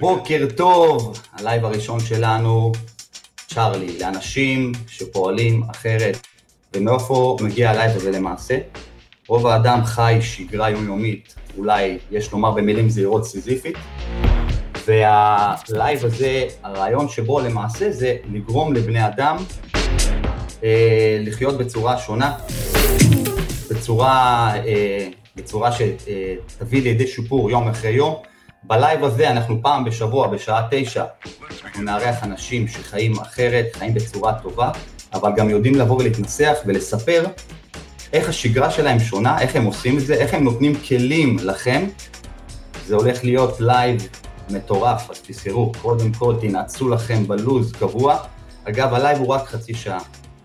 בוקר טוב, הלייב הראשון שלנו, צ'ארלי, לאנשים שפועלים אחרת. ומאיפה מגיע הלייב הזה למעשה? רוב האדם חי שגרה יומיומית, אולי יש לומר במילים זהירות סיזיפית, והלייב הזה, הרעיון שבו למעשה זה לגרום לבני אדם אה, לחיות בצורה שונה, בצורה, אה, בצורה שתביא לידי שיפור יום אחרי יום. בלייב הזה אנחנו, פעם בשבוע, בשעה תשע, אנחנו נארח אנשים שחיים אחרת, חיים בצורה טובה, אבל גם יודעים לבוא ולהתנסח ולספר איך השגרה שלהם שונה, איך הם עושים את זה, איך הם נותנים כלים לכם. זה הולך להיות לייב מטורף, אז תזכרו, קודם כל תנעצו לכם בלו"ז קבוע. אגב, הלייב הוא רק חצי שעה.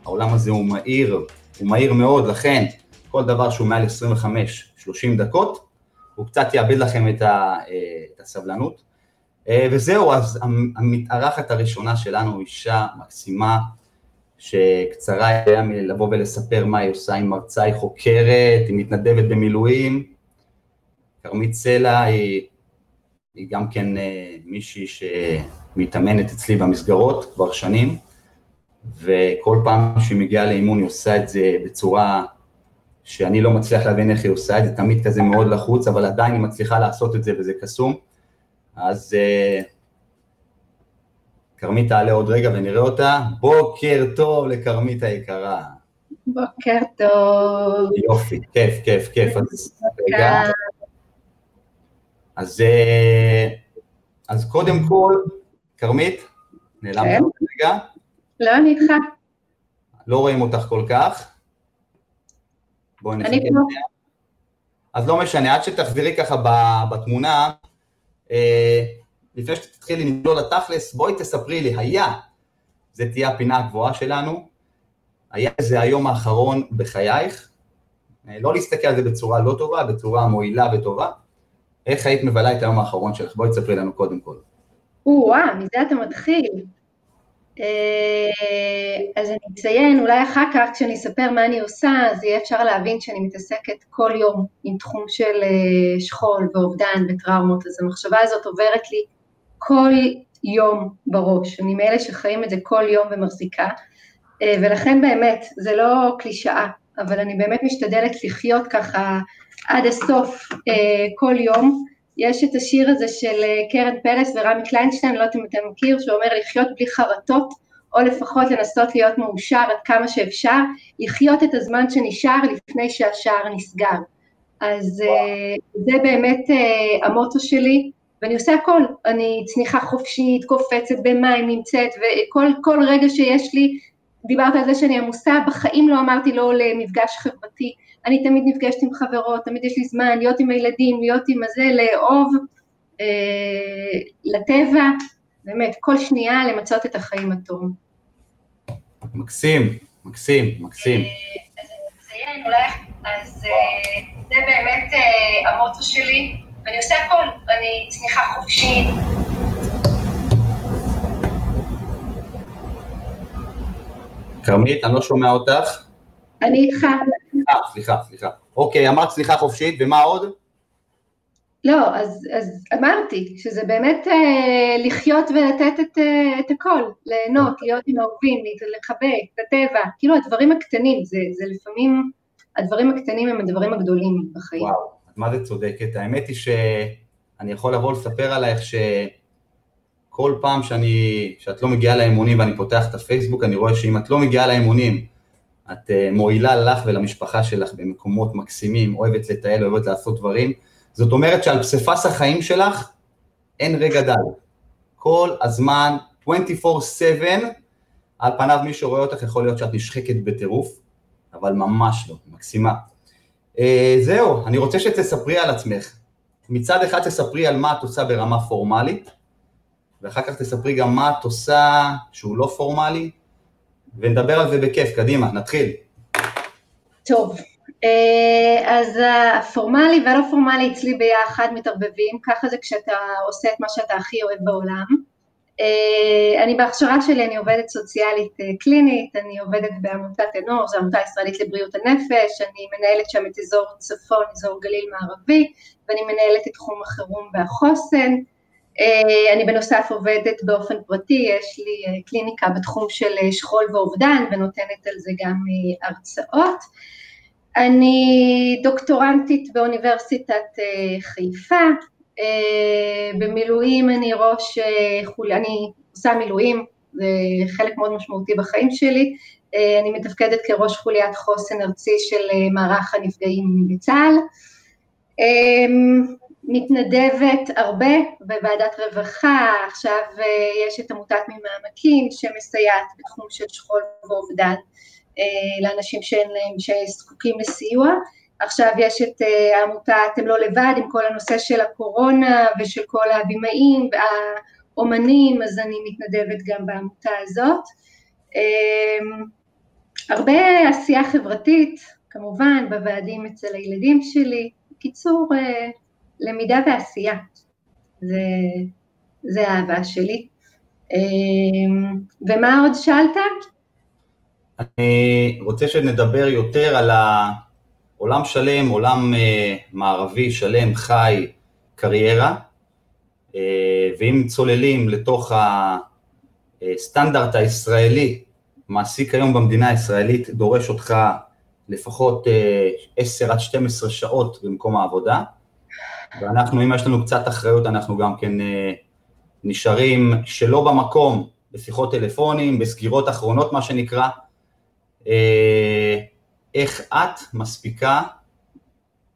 העולם הזה הוא מהיר, הוא מהיר מאוד, לכן כל דבר שהוא מעל 25-30 דקות, הוא קצת יאבד לכם את, ה, אה, את הסבלנות. אה, וזהו, אז המתארחת הראשונה שלנו, אישה מקסימה, שקצרה היה מלבוא ולספר מה היא עושה, היא מרצה, היא חוקרת, היא מתנדבת במילואים. כרמית סלע היא, היא גם כן אה, מישהי שמתאמנת אצלי במסגרות כבר שנים, וכל פעם שהיא מגיעה לאימון היא עושה את זה בצורה שאני לא מצליח להבין איך היא עושה את זה, תמיד כזה מאוד לחוץ, אבל עדיין היא מצליחה לעשות את זה וזה קסום. אז uh, כרמית תעלה עוד רגע ונראה אותה. בוקר טוב לכרמית היקרה. בוקר טוב. יופי, כיף, כיף, כיף. אז, רגע. אז, uh, אז קודם כל, כרמית, נעלמת כן. רגע? לא, אני איתך. לא רואים אותך כל כך. בואי נחכה. אז לא משנה, עד שתחזרי ככה בתמונה, אה, לפני שתתחילי לנדול לתכלס, בואי תספרי לי, היה, זה תהיה הפינה הגבוהה שלנו, היה זה היום האחרון בחייך, אה, לא להסתכל על זה בצורה לא טובה, בצורה מועילה וטובה, איך היית מבלה את היום האחרון שלך? בואי תספרי לנו קודם כל. או-אה, מזה אתה מתחיל. אה, אז אני אציין, אולי אחר כך כשאני אספר מה אני עושה, אז יהיה אפשר להבין שאני מתעסקת כל יום עם תחום של אה, שכול ואובדן וטראומות, אז המחשבה הזאת עוברת לי כל יום בראש, אני מאלה שחיים את זה כל יום ומחזיקה, אה, ולכן באמת, זה לא קלישאה, אבל אני באמת משתדלת לחיות ככה עד הסוף כל יום, יש את השיר הזה של אה, קרן פלס ורמי קליינשטיין, לא יודעת אם אתה מכיר, שאומר לחיות בלי חרטות, או לפחות לנסות להיות מאושר עד כמה שאפשר, לחיות את הזמן שנשאר לפני שהשער נסגר. אז וואו. אה, זה באמת אה, המוטו שלי, ואני עושה הכל, אני צניחה חופשית, קופצת במים, נמצאת, וכל רגע שיש לי, דיברת על זה שאני עמוסה, בחיים לא אמרתי לא למפגש חברתי, אני תמיד נפגשת עם חברות, תמיד יש לי זמן להיות עם הילדים, להיות עם הזה, לאהוב, אה, לטבע, באמת, כל שנייה למצות את החיים הטוב. מקסים, מקסים, מקסים. אה, אז אולי, אה, זה באמת אה, המוטו שלי, ואני עושה הכל, אני צניחה חופשית. כרמית, אני לא שומע אותך. אני איתך. סליחה, סליחה. אוקיי, אמרת סליחה חופשית, ומה עוד? לא, אז, אז אמרתי שזה באמת אה, לחיות ולתת את, אה, את הכל, ליהנות, להיות עם האהובים, לחבק, את הטבע, כאילו הדברים הקטנים, זה, זה לפעמים, הדברים הקטנים הם הדברים הגדולים בחיים. וואו, את מה זה צודקת, האמת היא שאני יכול לבוא לספר עלייך שכל פעם שאני, שאת לא מגיעה לאימונים ואני פותח את הפייסבוק, אני רואה שאם את לא מגיעה לאימונים, את אה, מועילה לך ולמשפחה שלך במקומות מקסימים, אוהבת לטייל, אוהבת לעשות דברים. זאת אומרת שעל פסיפס החיים שלך אין רגע דל. כל הזמן, 24/7, על פניו מי שרואה אותך יכול להיות שאת נשחקת בטירוף, אבל ממש לא, מקסימה. Uh, זהו, אני רוצה שתספרי על עצמך. מצד אחד תספרי על מה את עושה ברמה פורמלית, ואחר כך תספרי גם מה את עושה שהוא לא פורמלי, ונדבר על זה בכיף, קדימה, נתחיל. טוב, אה, אז הפורמלי והלא פורמלי אצלי ביחד מתערבבים, ככה זה כשאתה עושה את מה שאתה הכי אוהב בעולם. אה, אני בהכשרה שלי, אני עובדת סוציאלית אה, קלינית, אני עובדת בעמותת אנור, זו עמותה ישראלית לבריאות הנפש, אני מנהלת שם את אזור צפון, אזור גליל מערבי, ואני מנהלת את תחום החירום והחוסן. אני בנוסף עובדת באופן פרטי, יש לי קליניקה בתחום של שכול ואובדן ונותנת על זה גם הרצאות. אני דוקטורנטית באוניברסיטת חיפה, במילואים אני ראש, אני עושה מילואים, זה חלק מאוד משמעותי בחיים שלי, אני מתפקדת כראש חוליית חוסן ארצי של מערך הנפגעים בצה"ל. מתנדבת הרבה בוועדת רווחה, עכשיו יש את עמותת ממעמקים שמסייעת בתחום של שכול ואובדן לאנשים שאין להם, שזקוקים לסיוע, עכשיו יש את העמותה אתם לא לבד עם כל הנושא של הקורונה ושל כל הבימאים והאומנים, אז אני מתנדבת גם בעמותה הזאת. הרבה עשייה חברתית, כמובן, בוועדים אצל הילדים שלי, בקיצור, למידה ועשייה, זה, זה האהבה שלי. ומה עוד שאלת? אני רוצה שנדבר יותר על העולם שלם, עולם מערבי שלם, חי, קריירה, ואם צוללים לתוך הסטנדרט הישראלי, מעסיק היום במדינה הישראלית דורש אותך לפחות 10 עד 12 שעות במקום העבודה, ואנחנו, אם יש לנו קצת אחריות, אנחנו גם כן נשארים שלא במקום, בשיחות טלפונים, בסגירות אחרונות, מה שנקרא. איך את מספיקה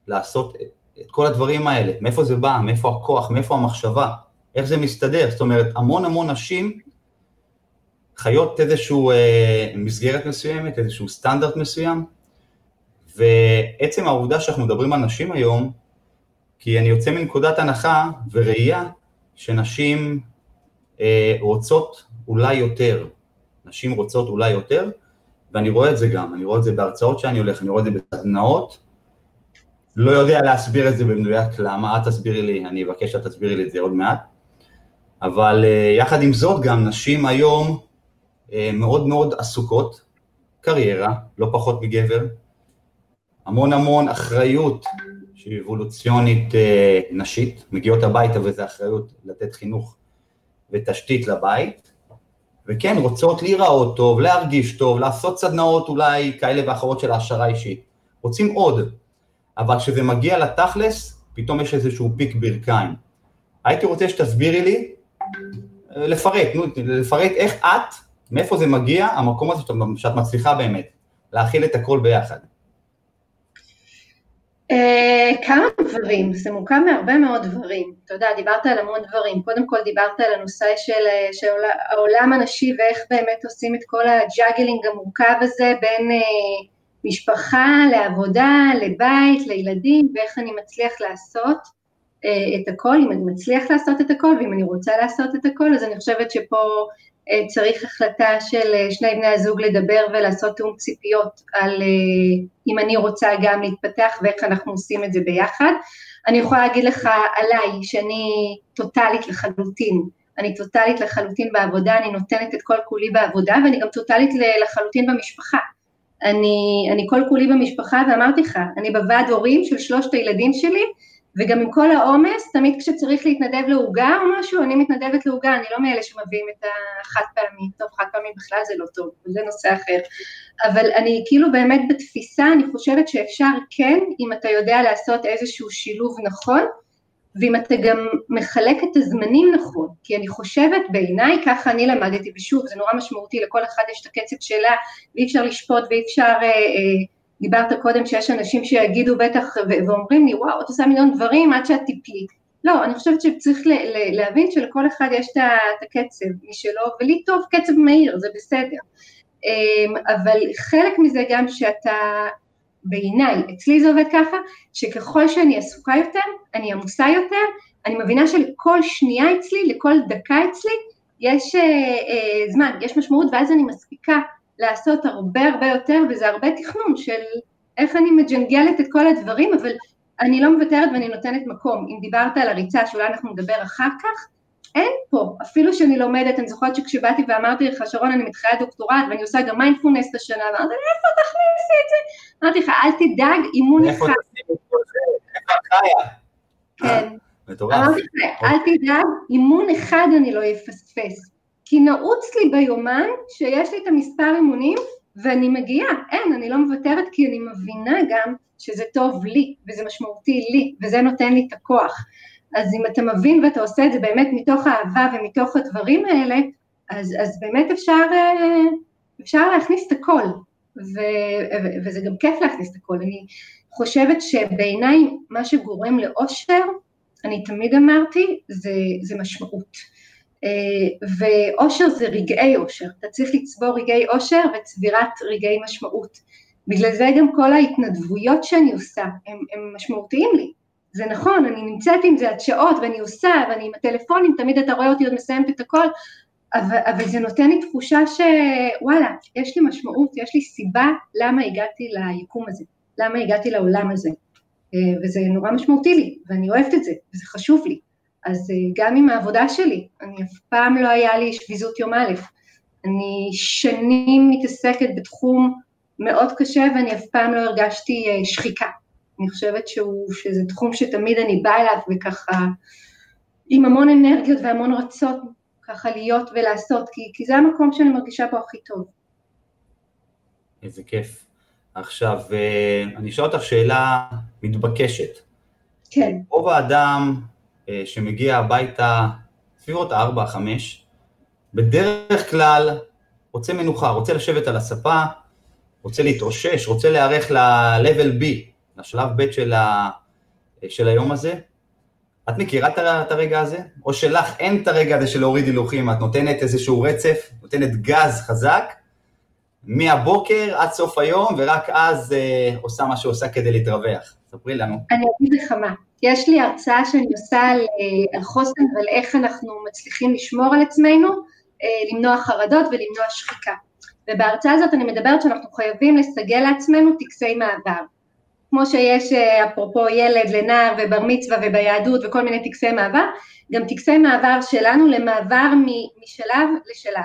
לעשות את כל הדברים האלה? מאיפה זה בא? מאיפה הכוח? מאיפה המחשבה? איך זה מסתדר? זאת אומרת, המון המון נשים חיות איזושהי אה, מסגרת מסוימת, איזשהו סטנדרט מסוים, ועצם העובדה שאנחנו מדברים על נשים היום, כי אני יוצא מנקודת הנחה וראייה שנשים אה, רוצות אולי יותר, נשים רוצות אולי יותר, ואני רואה את זה גם, אני רואה את זה בהרצאות שאני הולך, אני רואה את זה בסדנאות, לא יודע להסביר את זה במדויק למה, את תסבירי לי, אני אבקש שאת תסבירי לי את זה עוד מעט, אבל אה, יחד עם זאת גם נשים היום אה, מאוד מאוד עסוקות, קריירה, לא פחות מגבר, המון המון אחריות שהיא אבולוציונית אה, נשית, מגיעות הביתה וזו אחריות לתת חינוך ותשתית לבית, וכן, רוצות להיראות טוב, להרגיש טוב, לעשות סדנאות אולי כאלה ואחרות של העשרה אישית. רוצים עוד, אבל כשזה מגיע לתכלס, פתאום יש איזשהו פיק ברכיים. הייתי רוצה שתסבירי לי, אה, לפרט, נו, לפרט איך את, מאיפה זה מגיע, המקום הזה שאת מצליחה באמת, להכיל את הכל ביחד. Uh, כמה דברים, זה מורכב מהרבה מאוד דברים, אתה יודע, דיברת על המון דברים, קודם כל דיברת על הנושא של, אה, של העולם הנשי ואיך באמת עושים את כל ה juggling המורכב הזה בין uh, משפחה לעבודה, לבית, לילדים, ואיך אני מצליח לעשות uh, את הכל, אם אני מצליח לעשות את הכל, ואם אני רוצה לעשות את הכל, אז אני חושבת שפה אה, צריך החלטה של אה, שני בני הזוג לדבר ולעשות תאום ציפיות על אה, אם אני רוצה גם להתפתח ואיך אנחנו עושים את זה ביחד. אני יכולה להגיד לך עליי שאני טוטאלית לחלוטין, אני טוטאלית לחלוטין בעבודה, אני נותנת את כל כולי בעבודה ואני גם טוטאלית לחלוטין במשפחה. אני, אני כל כולי במשפחה ואמרתי לך, אני בוועד הורים של שלושת הילדים שלי וגם עם כל העומס, תמיד כשצריך להתנדב לעוגה או משהו, אני מתנדבת לעוגה, אני לא מאלה שמביאים את החד פעמי, טוב, חד פעמי בכלל זה לא טוב, זה נושא אחר, אבל אני כאילו באמת בתפיסה, אני חושבת שאפשר כן, אם אתה יודע לעשות איזשהו שילוב נכון, ואם אתה גם מחלק את הזמנים נכון, כי אני חושבת בעיניי, ככה אני למדתי, ושוב, זה נורא משמעותי, לכל אחד יש את הקצב שלה, ואי אפשר לשפוט ואי אפשר... אה, אה, דיברת קודם שיש אנשים שיגידו בטח ואומרים לי, וואו, את עושה מיליון דברים עד שאת תיפלי. לא, אני חושבת שצריך להבין שלכל אחד יש את הקצב משלו, ולי טוב קצב מהיר, זה בסדר. אמ, אבל חלק מזה גם שאתה, בעיניי, אצלי זה עובד ככה, שככל שאני עסוקה יותר, אני עמוסה יותר, אני מבינה שלכל שנייה אצלי, לכל דקה אצלי, יש אה, אה, זמן, יש משמעות, ואז אני מספיקה לעשות הרבה הרבה יותר, וזה הרבה תכנון של איך אני מג'נגלת את כל הדברים, אבל אני לא מוותרת ואני נותנת מקום. אם דיברת על הריצה, שאולי אנחנו נדבר אחר כך, אין פה, אפילו שאני לומדת, אני זוכרת שכשבאתי ואמרתי לך, שרון, אני מתחילה דוקטורט ואני עושה גם מיינדפולנס את השנה, ואמרתי, איפה תכניסי את זה? אמרתי לך, אל תדאג, אימון אחד. איפה תכניסי את זה? איפה חיה? כן. מטורף. אמרתי לך, אל תדאג, אימון אחד אני לא אפספס. כי נעוץ לי ביומן שיש לי את המספר אימונים ואני מגיעה, אין, אני לא מוותרת כי אני מבינה גם שזה טוב לי וזה משמעותי לי וזה נותן לי את הכוח. אז אם אתה מבין ואתה עושה את זה באמת מתוך האהבה ומתוך הדברים האלה, אז, אז באמת אפשר, אה, אפשר להכניס את הכל, ו, וזה גם כיף להכניס את הכל. אני חושבת שבעיניי מה שגורם לאושר, אני תמיד אמרתי, זה, זה משמעות. ואושר זה רגעי אושר, אתה צריך לצבור רגעי אושר וצבירת רגעי משמעות. בגלל זה גם כל ההתנדבויות שאני עושה, הם, הם משמעותיים לי. זה נכון, אני נמצאת עם זה עד שעות ואני עושה ואני עם הטלפונים, תמיד אתה רואה אותי עוד מסיימת את הכל, אבל, אבל זה נותן לי תחושה שוואלה, יש לי משמעות, יש לי סיבה למה הגעתי ליקום הזה, למה הגעתי לעולם הזה. אה, וזה נורא משמעותי לי, ואני אוהבת את זה, וזה חשוב לי. אז אה, גם עם העבודה שלי, אני אף פעם לא היה לי שביזות יום א', אני שנים מתעסקת בתחום מאוד קשה ואני אף פעם לא הרגשתי אה, שחיקה. אני חושבת שהוא, שזה תחום שתמיד אני באה אליו וככה עם המון אנרגיות והמון רצון ככה להיות ולעשות, כי, כי זה המקום שאני מרגישה בו הכי טוב. איזה כיף. עכשיו, אה, אני אשאל אותך שאלה מתבקשת. כן. רוב האדם שמגיע הביתה סביבות ה-4-5, בדרך כלל רוצה מנוחה, רוצה לשבת על הספה, רוצה להתאושש, רוצה להיערך ל-level B, לשלב ב' של, ה... של היום הזה. את מכירה את הרגע הזה? או שלך אין את הרגע הזה של להוריד הילוכים, את נותנת איזשהו רצף, נותנת גז חזק, מהבוקר עד סוף היום, ורק אז אה, עושה מה שעושה כדי להתרווח. ספרי לנו. אני אגיד לך מה, יש לי הרצאה שאני עושה על, אה, על חוסן ועל איך אנחנו מצליחים לשמור על עצמנו, אה, למנוע חרדות ולמנוע שחיקה. ובהרצאה הזאת אני מדברת שאנחנו חייבים לסגל לעצמנו טקסי מעבר. כמו שיש אה, אפרופו ילד לנער ובר מצווה וביהדות וכל מיני טקסי מעבר, גם טקסי מעבר שלנו למעבר משלב לשלב,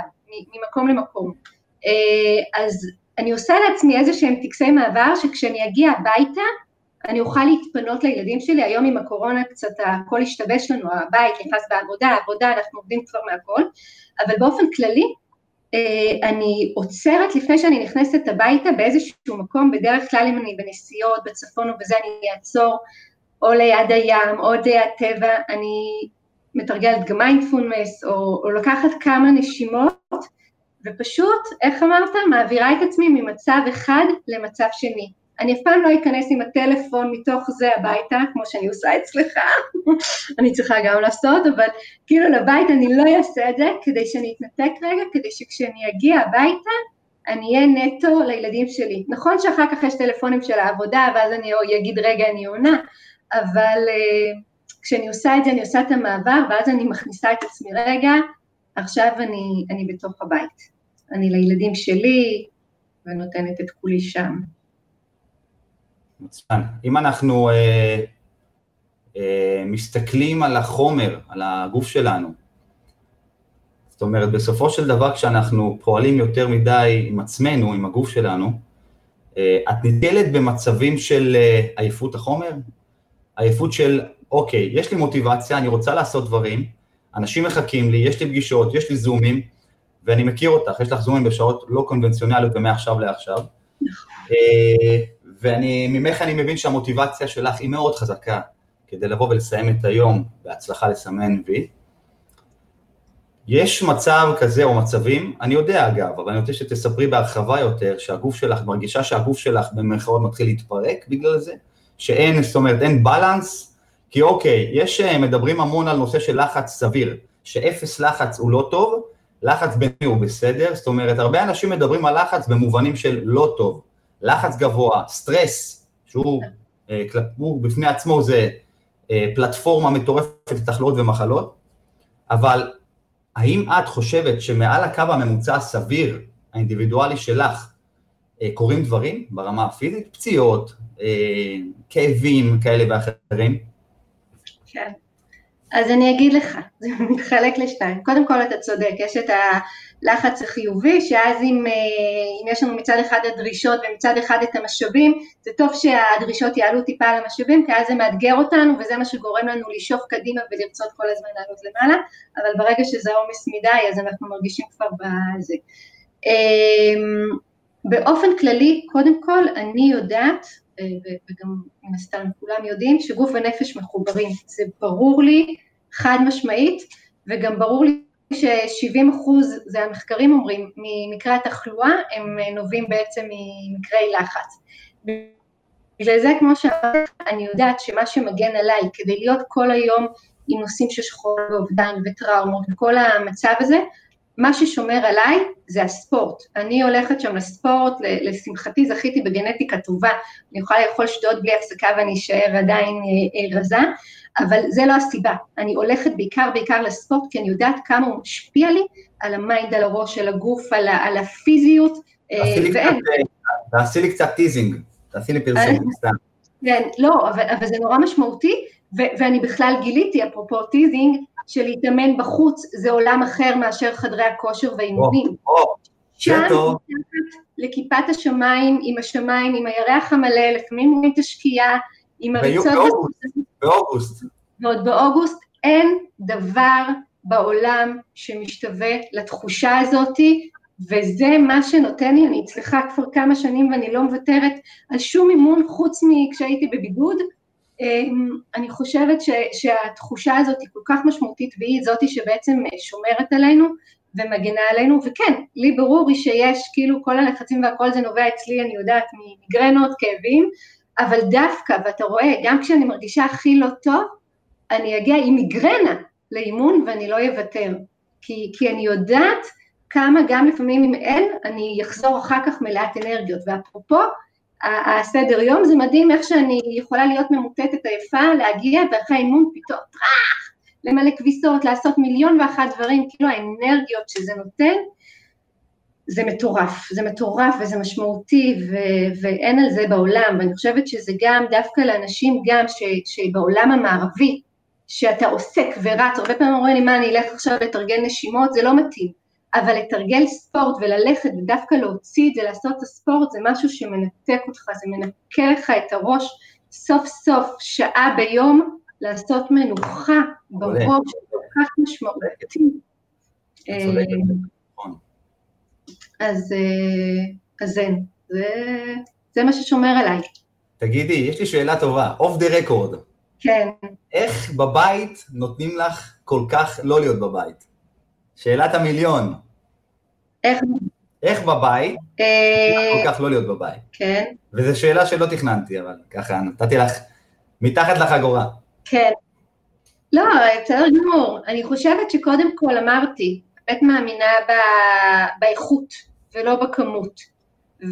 ממקום למקום. אז אני עושה לעצמי איזה שהם טקסי מעבר שכשאני אגיע הביתה אני אוכל להתפנות לילדים שלי, היום עם הקורונה קצת הכל השתבש לנו, הבית נכנס בעבודה, עבודה, אנחנו עובדים כבר מהכל, אבל באופן כללי אה, אני עוצרת לפני שאני נכנסת הביתה באיזשהו מקום, בדרך כלל אם אני בנסיעות, בצפון ובזה אני אעצור או ליד הים או ליד הטבע, אני מתרגלת גם מיינדפולנס או, או לקחת כמה נשימות ופשוט, איך אמרת, מעבירה את עצמי ממצב אחד למצב שני. אני אף פעם לא אכנס עם הטלפון מתוך זה הביתה, כמו שאני עושה אצלך, אני צריכה גם לעשות, אבל כאילו לבית אני לא אעשה את זה, כדי שאני אתנתק רגע, כדי שכשאני אגיע הביתה, אני אהיה נטו לילדים שלי. נכון שאחר כך יש טלפונים של העבודה, ואז אני אגיד רגע אני עונה, אבל uh, כשאני עושה את זה, אני עושה את המעבר, ואז אני מכניסה את עצמי רגע, עכשיו אני, אני בתוך הבית. אני לילדים שלי, ונותנת את כולי שם. מצוין. אם אנחנו אה, אה, מסתכלים על החומר, על הגוף שלנו, זאת אומרת, בסופו של דבר כשאנחנו פועלים יותר מדי עם עצמנו, עם הגוף שלנו, אה, את נתקלת במצבים של אה, עייפות החומר, עייפות של, אוקיי, יש לי מוטיבציה, אני רוצה לעשות דברים, אנשים מחכים לי, יש לי פגישות, יש לי זומים, ואני מכיר אותך, יש לך זומים בשעות לא קונבנציונליות ומעכשיו לעכשיו. אה, ואני, ממך אני מבין שהמוטיבציה שלך היא מאוד חזקה כדי לבוא ולסיים את היום בהצלחה לסמן וי. יש מצב כזה או מצבים, אני יודע אגב, אבל אני רוצה שתספרי בהרחבה יותר, שהגוף שלך, מרגישה שהגוף שלך במירכאות מתחיל להתפרק בגלל זה, שאין, זאת אומרת, אין בלנס, כי אוקיי, יש, אה, מדברים המון על נושא של לחץ סביר, שאפס לחץ הוא לא טוב, לחץ ביני הוא בסדר, זאת אומרת, הרבה אנשים מדברים על לחץ במובנים של לא טוב, לחץ גבוה, סטרס, שהוא אה, הוא בפני עצמו זה אה, פלטפורמה מטורפת לתחלואות ומחלות, אבל האם את חושבת שמעל הקו הממוצע הסביר, האינדיבידואלי שלך, אה, קורים דברים ברמה הפיזית? פציעות, כאבים כאלה ואחרים? כן. אז אני אגיד לך, זה מתחלק לשתיים. קודם כל אתה צודק, יש את הלחץ החיובי, שאז אם, אה, אם יש לנו מצד אחד הדרישות ומצד אחד את המשאבים, זה טוב שהדרישות יעלו טיפה על המשאבים, כי אז זה מאתגר אותנו וזה מה שגורם לנו לשאוף קדימה ולרצות כל הזמן לעלות למעלה, אבל ברגע שזה עומס מדי אז אנחנו מרגישים כבר בזה. אמ, באופן כללי, קודם כל אני יודעת, אה, וגם מן הסתם כולם יודעים, שגוף ונפש מחוברים. זה ברור לי חד משמעית, וגם ברור לי ש-70 אחוז, זה המחקרים אומרים, ממקרי התחלואה, הם נובעים בעצם ממקרי לחץ. בגלל זה, כמו שאמרתי, אני יודעת שמה שמגן עליי כדי להיות כל היום עם נושאים של שכול ואובדן וטראומות וכל המצב הזה, מה ששומר עליי זה הספורט. אני הולכת שם לספורט, לשמחתי זכיתי בגנטיקה טובה, אני יכולה לאכול שטויות בלי הפסקה ואני אשאר עדיין אה, אה, רזה, אבל זה לא הסיבה. אני הולכת בעיקר בעיקר לספורט, כי אני יודעת כמה הוא משפיע לי על ה mind, על הראש, על הגוף, על, על הפיזיות, אה, ואין. תעשי לי קצת teasing, תעשי לי פרסום, סתם. כן, לא, אבל, אבל זה נורא משמעותי, ו- ואני בכלל גיליתי, אפרופו teasing, שלהתאמן בחוץ זה עולם אחר מאשר חדרי הכושר והאימונים. שם, לכיפת השמיים, עם השמיים, עם הירח המלא, לפעמים רואים את השקיעה, עם הריצות... באוגוסט. ועוד באוגוסט אין דבר בעולם שמשתווה לתחושה הזאתי, וזה מה שנותן לי, אני אצלך כבר כמה שנים ואני לא מוותרת על שום אימון חוץ מכשהייתי בבידוד, אני חושבת ש, שהתחושה הזאת היא כל כך משמעותית והיא זאתי שבעצם שומרת עלינו ומגנה עלינו, וכן, לי ברור היא שיש כאילו כל הלחצים והכל זה נובע אצלי, אני יודעת, מגרנות, כאבים, אבל דווקא, ואתה רואה, גם כשאני מרגישה הכי לא טוב, אני אגיע עם מיגרנה לאימון ואני לא אוותר, כי, כי אני יודעת כמה גם לפעמים אם אין, אני אחזור אחר כך מלאת אנרגיות, ואפרופו, הסדר יום זה מדהים איך שאני יכולה להיות ממוטטת עייפה, להגיע ואחרי האימון פתאום טראח, למלא כביסות, לעשות מיליון ואחת דברים, כאילו האנרגיות שזה נותן, זה מטורף, זה מטורף וזה משמעותי ו- ואין על זה בעולם, ואני חושבת שזה גם דווקא לאנשים גם ש- שבעולם המערבי, שאתה עוסק ורץ, הרבה פעמים אומרים לי מה אני אלך עכשיו לתרגל נשימות, זה לא מתאים, אבל לתרגל ספורט וללכת ודווקא להוציא את זה, לעשות את הספורט, זה משהו שמנתק אותך, זה מנקה לך את הראש סוף סוף, שעה ביום, לעשות מנוחה בראש, כל כך משמעותי. אה. אז, אה, אז זה, זה מה ששומר עליי. תגידי, יש לי שאלה טובה, אוף דה רקורד. כן. איך בבית נותנים לך כל כך לא להיות בבית? שאלת המיליון. איך? איך בבית, אה, כל כך לא להיות בבית. כן. וזו שאלה שלא תכננתי, אבל ככה נתתי לך מתחת לחגורה. כן. לא, בסדר גמור. אני חושבת שקודם כל אמרתי, באמת מאמינה באיכות ולא בכמות.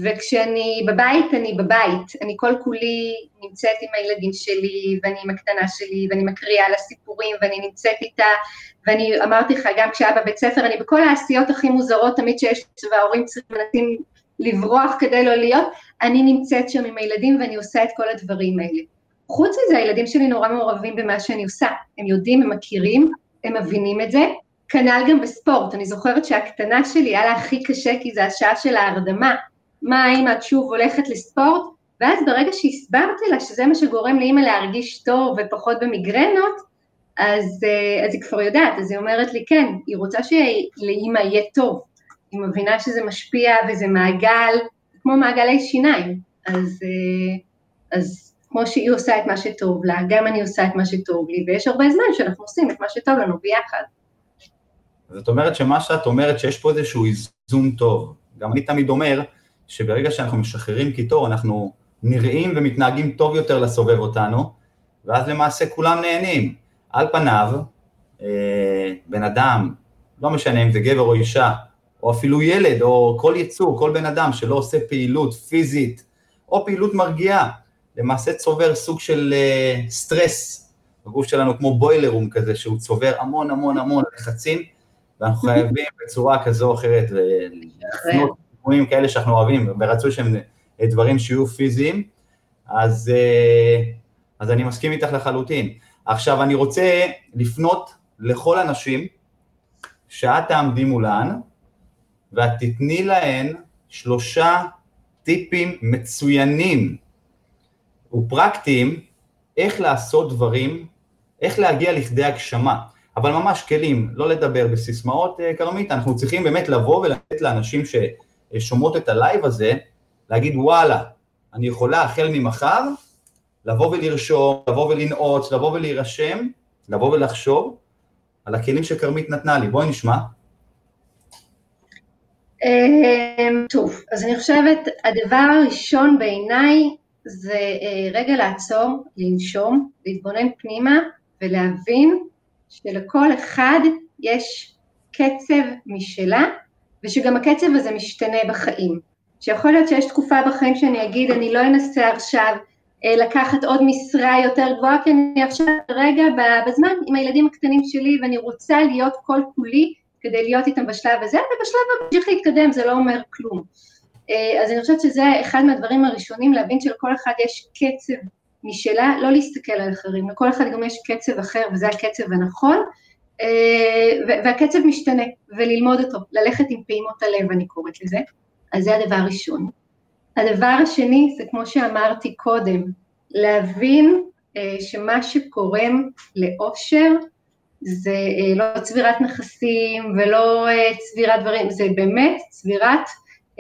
וכשאני בבית, אני בבית. אני כל כולי נמצאת עם הילדים שלי, ואני עם הקטנה שלי, ואני מקריאה לה סיפורים, ואני נמצאת איתה, ואני אמרתי לך, גם כשהיה בבית ספר, אני בכל העשיות הכי מוזרות תמיד שיש, וההורים צריכים מנסים לברוח כדי לא להיות, אני נמצאת שם עם הילדים ואני עושה את כל הדברים האלה. חוץ מזה, הילדים שלי נורא מעורבים במה שאני עושה. הם יודעים, הם מכירים, הם מבינים את זה. כנ"ל גם בספורט. אני זוכרת שהקטנה שלי היה לה הכי קשה כי זה השעה של ההרדמה. מה האמא את שוב הולכת לספורט? ואז ברגע שהסברתי לה שזה מה שגורם לאמא להרגיש טוב ופחות במיגרנות, אז, אה, אז היא כבר יודעת, אז היא אומרת לי, כן, היא רוצה שלאימא יהיה טוב. היא מבינה שזה משפיע וזה מעגל, כמו מעגלי שיניים. אז, אה, אז כמו שהיא עושה את מה שטוב לה, גם אני עושה את מה שטוב לי, ויש הרבה זמן שאנחנו עושים את מה שטוב לנו ביחד. זאת אומרת שמה שאת אומרת, שיש פה איזשהו איזון טוב. גם אני תמיד אומר, שברגע שאנחנו משחררים קיטור, אנחנו נראים ומתנהגים טוב יותר לסובב אותנו, ואז למעשה כולם נהנים. על פניו, אה, בן אדם, לא משנה אם זה גבר או אישה, או אפילו ילד, או כל יצור, כל בן אדם שלא עושה פעילות פיזית, או פעילות מרגיעה, למעשה צובר סוג של אה, סטרס בגוף שלנו, כמו בוילר רום כזה, שהוא צובר המון המון המון לחצים, ואנחנו חייבים בצורה כזו או אחרת לפנות תחומים כאלה שאנחנו אוהבים, ורצוי שהם דברים שיהיו פיזיים, אז, אה, אז אני מסכים איתך לחלוטין. עכשיו אני רוצה לפנות לכל הנשים שאת תעמדי מולן, ואת תתני להן שלושה טיפים מצוינים ופרקטיים איך לעשות דברים, איך להגיע לכדי הגשמה. אבל ממש כלים, לא לדבר בסיסמאות, אה, כרמית, אנחנו צריכים באמת לבוא ולתת לאנשים ששומעות את הלייב הזה, להגיד וואלה, אני יכולה החל ממחר לבוא ולרשום, לבוא ולנעוץ, לבוא ולהירשם, לבוא ולחשוב על הכלים שכרמית נתנה לי. בואי נשמע. אמ, טוב, אז אני חושבת, הדבר הראשון בעיניי זה אה, רגע לעצור, לנשום, להתבונן פנימה ולהבין שלכל אחד יש קצב משלה, ושגם הקצב הזה משתנה בחיים. שיכול להיות שיש תקופה בחיים שאני אגיד, אני לא אנסה עכשיו אה, לקחת עוד משרה יותר גבוהה, כי אני עכשיו רגע בזמן עם הילדים הקטנים שלי ואני רוצה להיות כל כולי כדי להיות איתם בשלב הזה, ובשלב הבא ממשיך להתקדם, זה לא אומר כלום. אה, אז אני חושבת שזה אחד מהדברים הראשונים, להבין שלכל אחד יש קצב משלה, לא להסתכל על אחרים, לכל אחד גם יש קצב אחר וזה הקצב הנכון, והקצב משתנה, וללמוד אותו, ללכת עם פעימות הלב, אני קוראת לזה, אז זה הדבר הראשון. הדבר השני זה כמו שאמרתי קודם, להבין אה, שמה שקורם לאושר זה אה, לא צבירת נכסים ולא צבירת דברים, זה באמת צבירת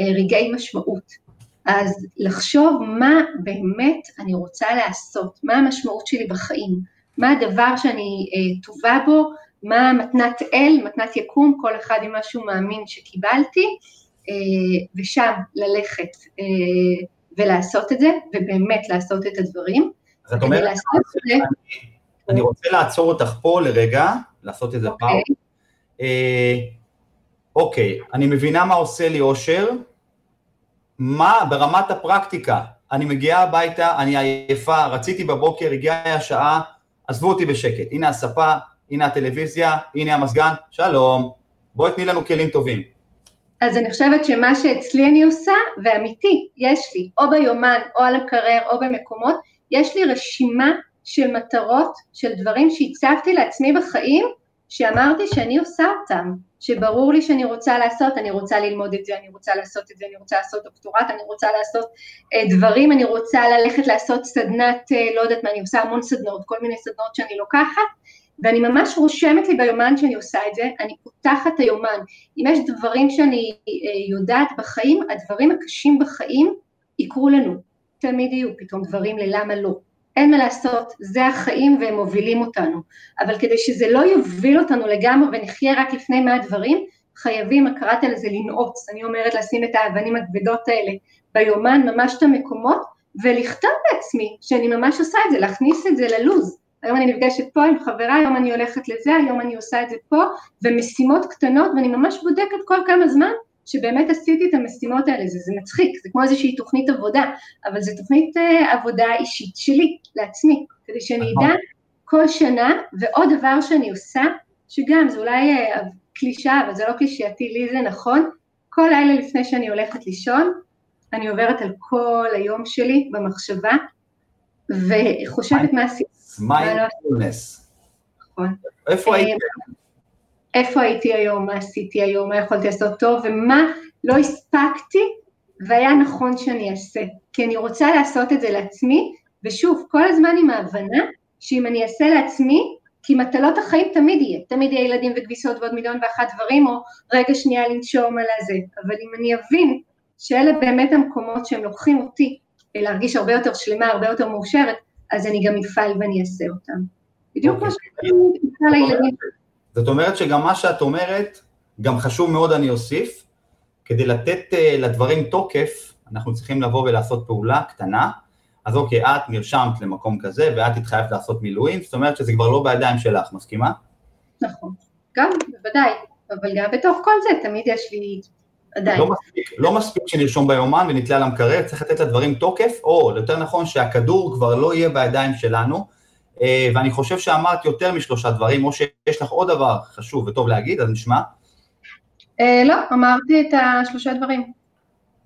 רגעי משמעות. אז לחשוב מה באמת אני רוצה לעשות, מה המשמעות שלי בחיים, מה הדבר שאני אה, טובה בו, מה מתנת אל, מתנת יקום, כל אחד עם מה שהוא מאמין שקיבלתי, אה, ושם ללכת אה, ולעשות את זה, ובאמת לעשות את הדברים. אז את אומרת, אני, אני רוצה לעצור אותך פה לרגע, לעשות איזה okay. אוקיי. פאו. אה, אוקיי, אני מבינה מה עושה לי אושר, מה ברמת הפרקטיקה, אני מגיעה הביתה, אני עייפה, רציתי בבוקר, הגיעה השעה, עזבו אותי בשקט, הנה הספה, הנה הטלוויזיה, הנה המזגן, שלום, בואי תני לנו כלים טובים. אז אני חושבת שמה שאצלי אני עושה, ואמיתי, יש לי, או ביומן, או על המקרר, או במקומות, יש לי רשימה של מטרות, של דברים שהצבתי לעצמי בחיים, שאמרתי שאני עושה אותם, שברור לי שאני רוצה לעשות, אני רוצה ללמוד את זה, אני רוצה לעשות את זה, אני רוצה לעשות דוקטורט, אני רוצה לעשות אה, דברים, אני רוצה ללכת לעשות סדנת, אה, לא יודעת מה, אני עושה המון סדנות, כל מיני סדנות שאני לוקחת, ואני ממש רושמת לי ביומן שאני עושה את זה, אני פותחת את היומן. אם יש דברים שאני אה, יודעת בחיים, הדברים הקשים בחיים יקרו לנו. תמיד יהיו פתאום דברים ללמה לא. אין מה לעשות, זה החיים והם מובילים אותנו. אבל כדי שזה לא יוביל אותנו לגמרי ונחיה רק לפני מה הדברים, חייבים, קראת לזה לנעוץ, אני אומרת לשים את האבנים הכבדות האלה ביומן, ממש את המקומות, ולכתוב בעצמי שאני ממש עושה את זה, להכניס את זה ללוז. היום אני נפגשת פה עם חברה, היום אני הולכת לזה, היום אני עושה את זה פה, ומשימות קטנות, ואני ממש בודקת כל כמה זמן שבאמת עשיתי את המשימות האלה, זה, זה מצחיק, זה כמו איזושהי תוכנית עבודה, אבל זו תוכנית uh, עבודה אישית שלי, לעצמי, כדי שאני אדע כל שנה, ועוד דבר שאני עושה, שגם זה אולי uh, קלישאה, אבל זה לא קלישאתי, לי זה נכון, כל לילה לפני שאני הולכת לישון, אני עוברת על כל היום שלי במחשבה, וחושבת מה עשיתי. מיינדפולנס. נכון. איפה? אה, איפה הייתי היום, מה עשיתי היום, מה יכולתי לעשות טוב, ומה לא הספקתי והיה נכון שאני אעשה. כי אני רוצה לעשות את זה לעצמי, ושוב, כל הזמן עם ההבנה שאם אני אעשה לעצמי, כי מטלות החיים תמיד יהיה, תמיד יהיה ילדים וכביסות ועוד מיליון ואחת דברים, או רגע שנייה לנשום על הזה, אבל אם אני אבין שאלה באמת המקומות שהם לוקחים אותי להרגיש הרבה יותר שלמה, הרבה יותר מאושרת, אז אני גם אפעל ואני אעשה אותם. בדיוק כמו אוקיי. שאני לילדים. זאת אומרת שגם מה שאת אומרת, גם חשוב מאוד אני אוסיף, כדי לתת uh, לדברים תוקף, אנחנו צריכים לבוא ולעשות פעולה קטנה, אז אוקיי, את נרשמת למקום כזה, ואת התחייבת לעשות מילואים, זאת אומרת שזה כבר לא בידיים שלך, מסכימה? נכון, גם, בוודאי, אבל גם בתוך כל זה תמיד יש לי עדיין. לא מספיק, לא מספיק שנרשום ביומן ונתלה על המקרר, צריך לתת לדברים תוקף, או יותר נכון שהכדור כבר לא יהיה בידיים שלנו, אה, ואני חושב שאמרת יותר משלושה דברים, או שיש לך עוד דבר חשוב וטוב להגיד, אז נשמע. אה, לא, אמרתי את השלושה דברים.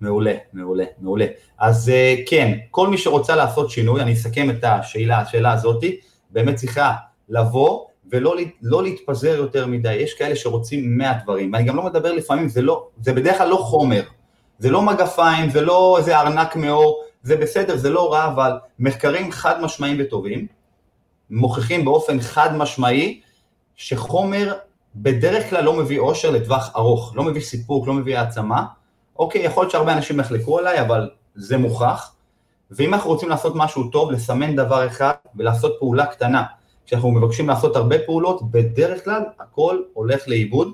מעולה, מעולה, מעולה. אז אה, כן, כל מי שרוצה לעשות שינוי, אני אסכם את השאלה, השאלה הזאתי, באמת צריכה לבוא ולא לא להתפזר יותר מדי, יש כאלה שרוצים 100 דברים, ואני גם לא מדבר לפעמים, זה, לא, זה בדרך כלל לא חומר, זה לא מגפיים, זה לא איזה ארנק מאור, זה בסדר, זה לא רע, אבל מחקרים חד משמעיים וטובים, מוכיחים באופן חד משמעי שחומר בדרך כלל לא מביא אושר לטווח ארוך, לא מביא סיפוק, לא מביא העצמה. אוקיי, יכול להיות שהרבה אנשים יחלקו עליי, אבל זה מוכח. ואם אנחנו רוצים לעשות משהו טוב, לסמן דבר אחד ולעשות פעולה קטנה. כשאנחנו מבקשים לעשות הרבה פעולות, בדרך כלל הכל הולך לאיבוד.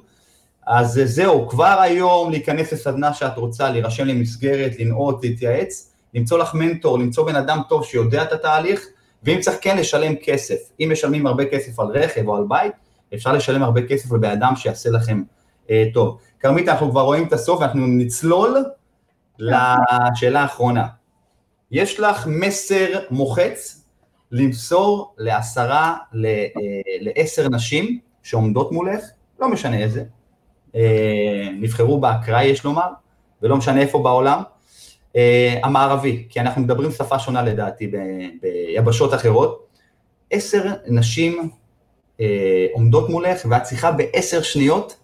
אז זהו, כבר היום להיכנס לסדנה שאת רוצה, להירשם למסגרת, לנעות, להתייעץ, למצוא לך מנטור, למצוא בן אדם טוב שיודע את התהליך, ואם צריך כן לשלם כסף. אם משלמים הרבה כסף על רכב או על בית, אפשר לשלם הרבה כסף לבן אדם שיעשה לכם אה, טוב. כרמית, אנחנו כבר רואים את הסוף ואנחנו נצלול לשאלה האחרונה. יש לך מסר מוחץ למסור לעשרה, אה, לעשר נשים שעומדות מולך, לא משנה איזה, אה, נבחרו באקראי יש לומר, ולא משנה איפה בעולם, אה, המערבי, כי אנחנו מדברים שפה שונה לדעתי ביבשות אחרות, עשר נשים עומדות מולך ואת צריכה בעשר שניות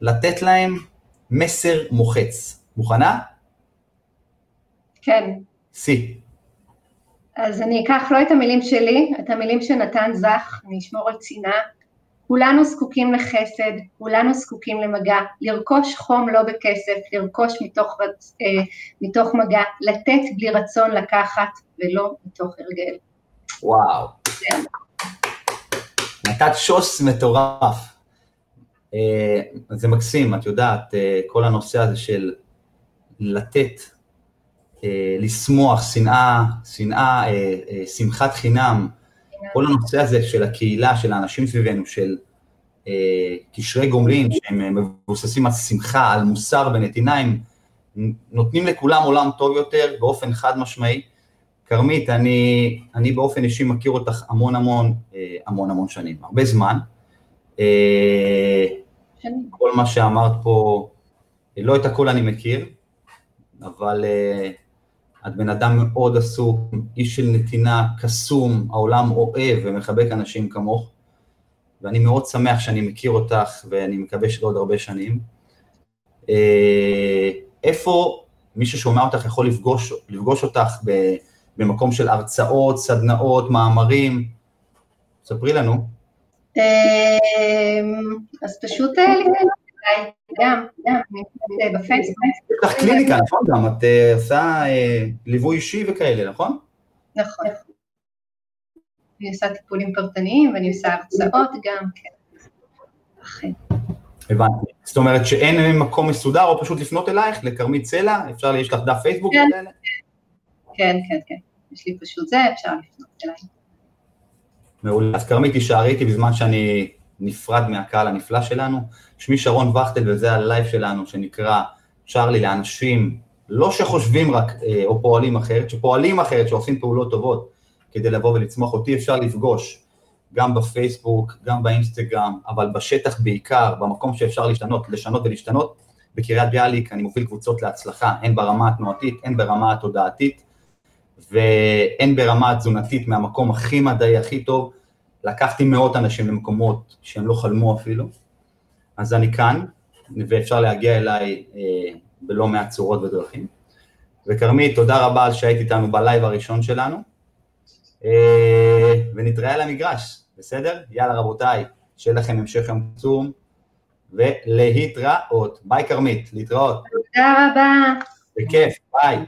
לתת להם מסר מוחץ. מוכנה? כן. שיא. אז אני אקח לא את המילים שלי, את המילים של נתן זך, אני אשמור על צנעה. כולנו זקוקים לחסד, כולנו זקוקים למגע, לרכוש חום לא בכסף, לרכוש מתוך, אה, מתוך מגע, לתת בלי רצון לקחת ולא מתוך הרגל. וואו. כן. נתת שוס מטורף. אה, זה מקסים, את יודעת, אה, כל הנושא הזה של לתת לשמוח, שנאה, שנאה, אה, אה, שמחת חינם, כל הנושא הזה של הקהילה, של האנשים סביבנו, של קשרי גומלין, שהם מבוססים על שמחה, על מוסר ונתינה, הם נותנים לכולם עולם טוב יותר באופן חד משמעי. כרמית, אני, אני באופן אישי מכיר אותך המון המון, המון המון שנים, הרבה זמן. כל מה שאמרת פה, לא את הכל אני מכיר, אבל את בן אדם מאוד עסוק, איש של נתינה, קסום, העולם אוהב ומחבק אנשים כמוך, ואני מאוד שמח שאני מכיר אותך, ואני מקווה שלעוד הרבה שנים. אה, איפה מי ששומע אותך יכול לפגוש, לפגוש אותך במקום של הרצאות, סדנאות, מאמרים? ספרי לנו. אה, אז פשוט אה, גם, גם, בפייסבוק. יש לך קליניקה, נכון גם? את אה, עושה אה, ליווי אישי וכאלה, נכון? נכון. אני עושה טיפולים פרטניים ואני עושה הרצאות גם, כן. הבנתי. זאת אומרת שאין מקום מסודר או פשוט לפנות אלייך, לכרמית סלע, אפשר, יש לך דף פייסבוק כן. כן, כן, כן. יש לי פשוט זה, אפשר לפנות אליי. מעולה. אז כרמית, תישארי איתי בזמן שאני נפרד מהקהל הנפלא שלנו. שמי שרון וכטל וזה הלייב שלנו שנקרא צ'ארלי לאנשים לא שחושבים רק אה, או פועלים אחרת, שפועלים אחרת, שעושים פעולות טובות כדי לבוא ולצמוח. אותי אפשר לפגוש גם בפייסבוק, גם באינסטגרם, אבל בשטח בעיקר, במקום שאפשר להשתנות, לשנות ולהשתנות, בקריית ביאליק אני מוביל קבוצות להצלחה, הן ברמה התנועתית, הן ברמה התודעתית, והן ברמה התזונתית מהמקום הכי מדעי, הכי טוב, לקחתי מאות אנשים למקומות שהם לא חלמו אפילו, אז אני כאן, ואפשר להגיע אליי אה, בלא מעט צורות ודרכים. וכרמית, תודה רבה על שהיית איתנו בלייב הראשון שלנו, אה, ונתראה על המגרש, בסדר? יאללה רבותיי, שיהיה לכם המשך יום קצום, ולהתראות. ביי כרמית, להתראות. תודה רבה. בכיף, ביי.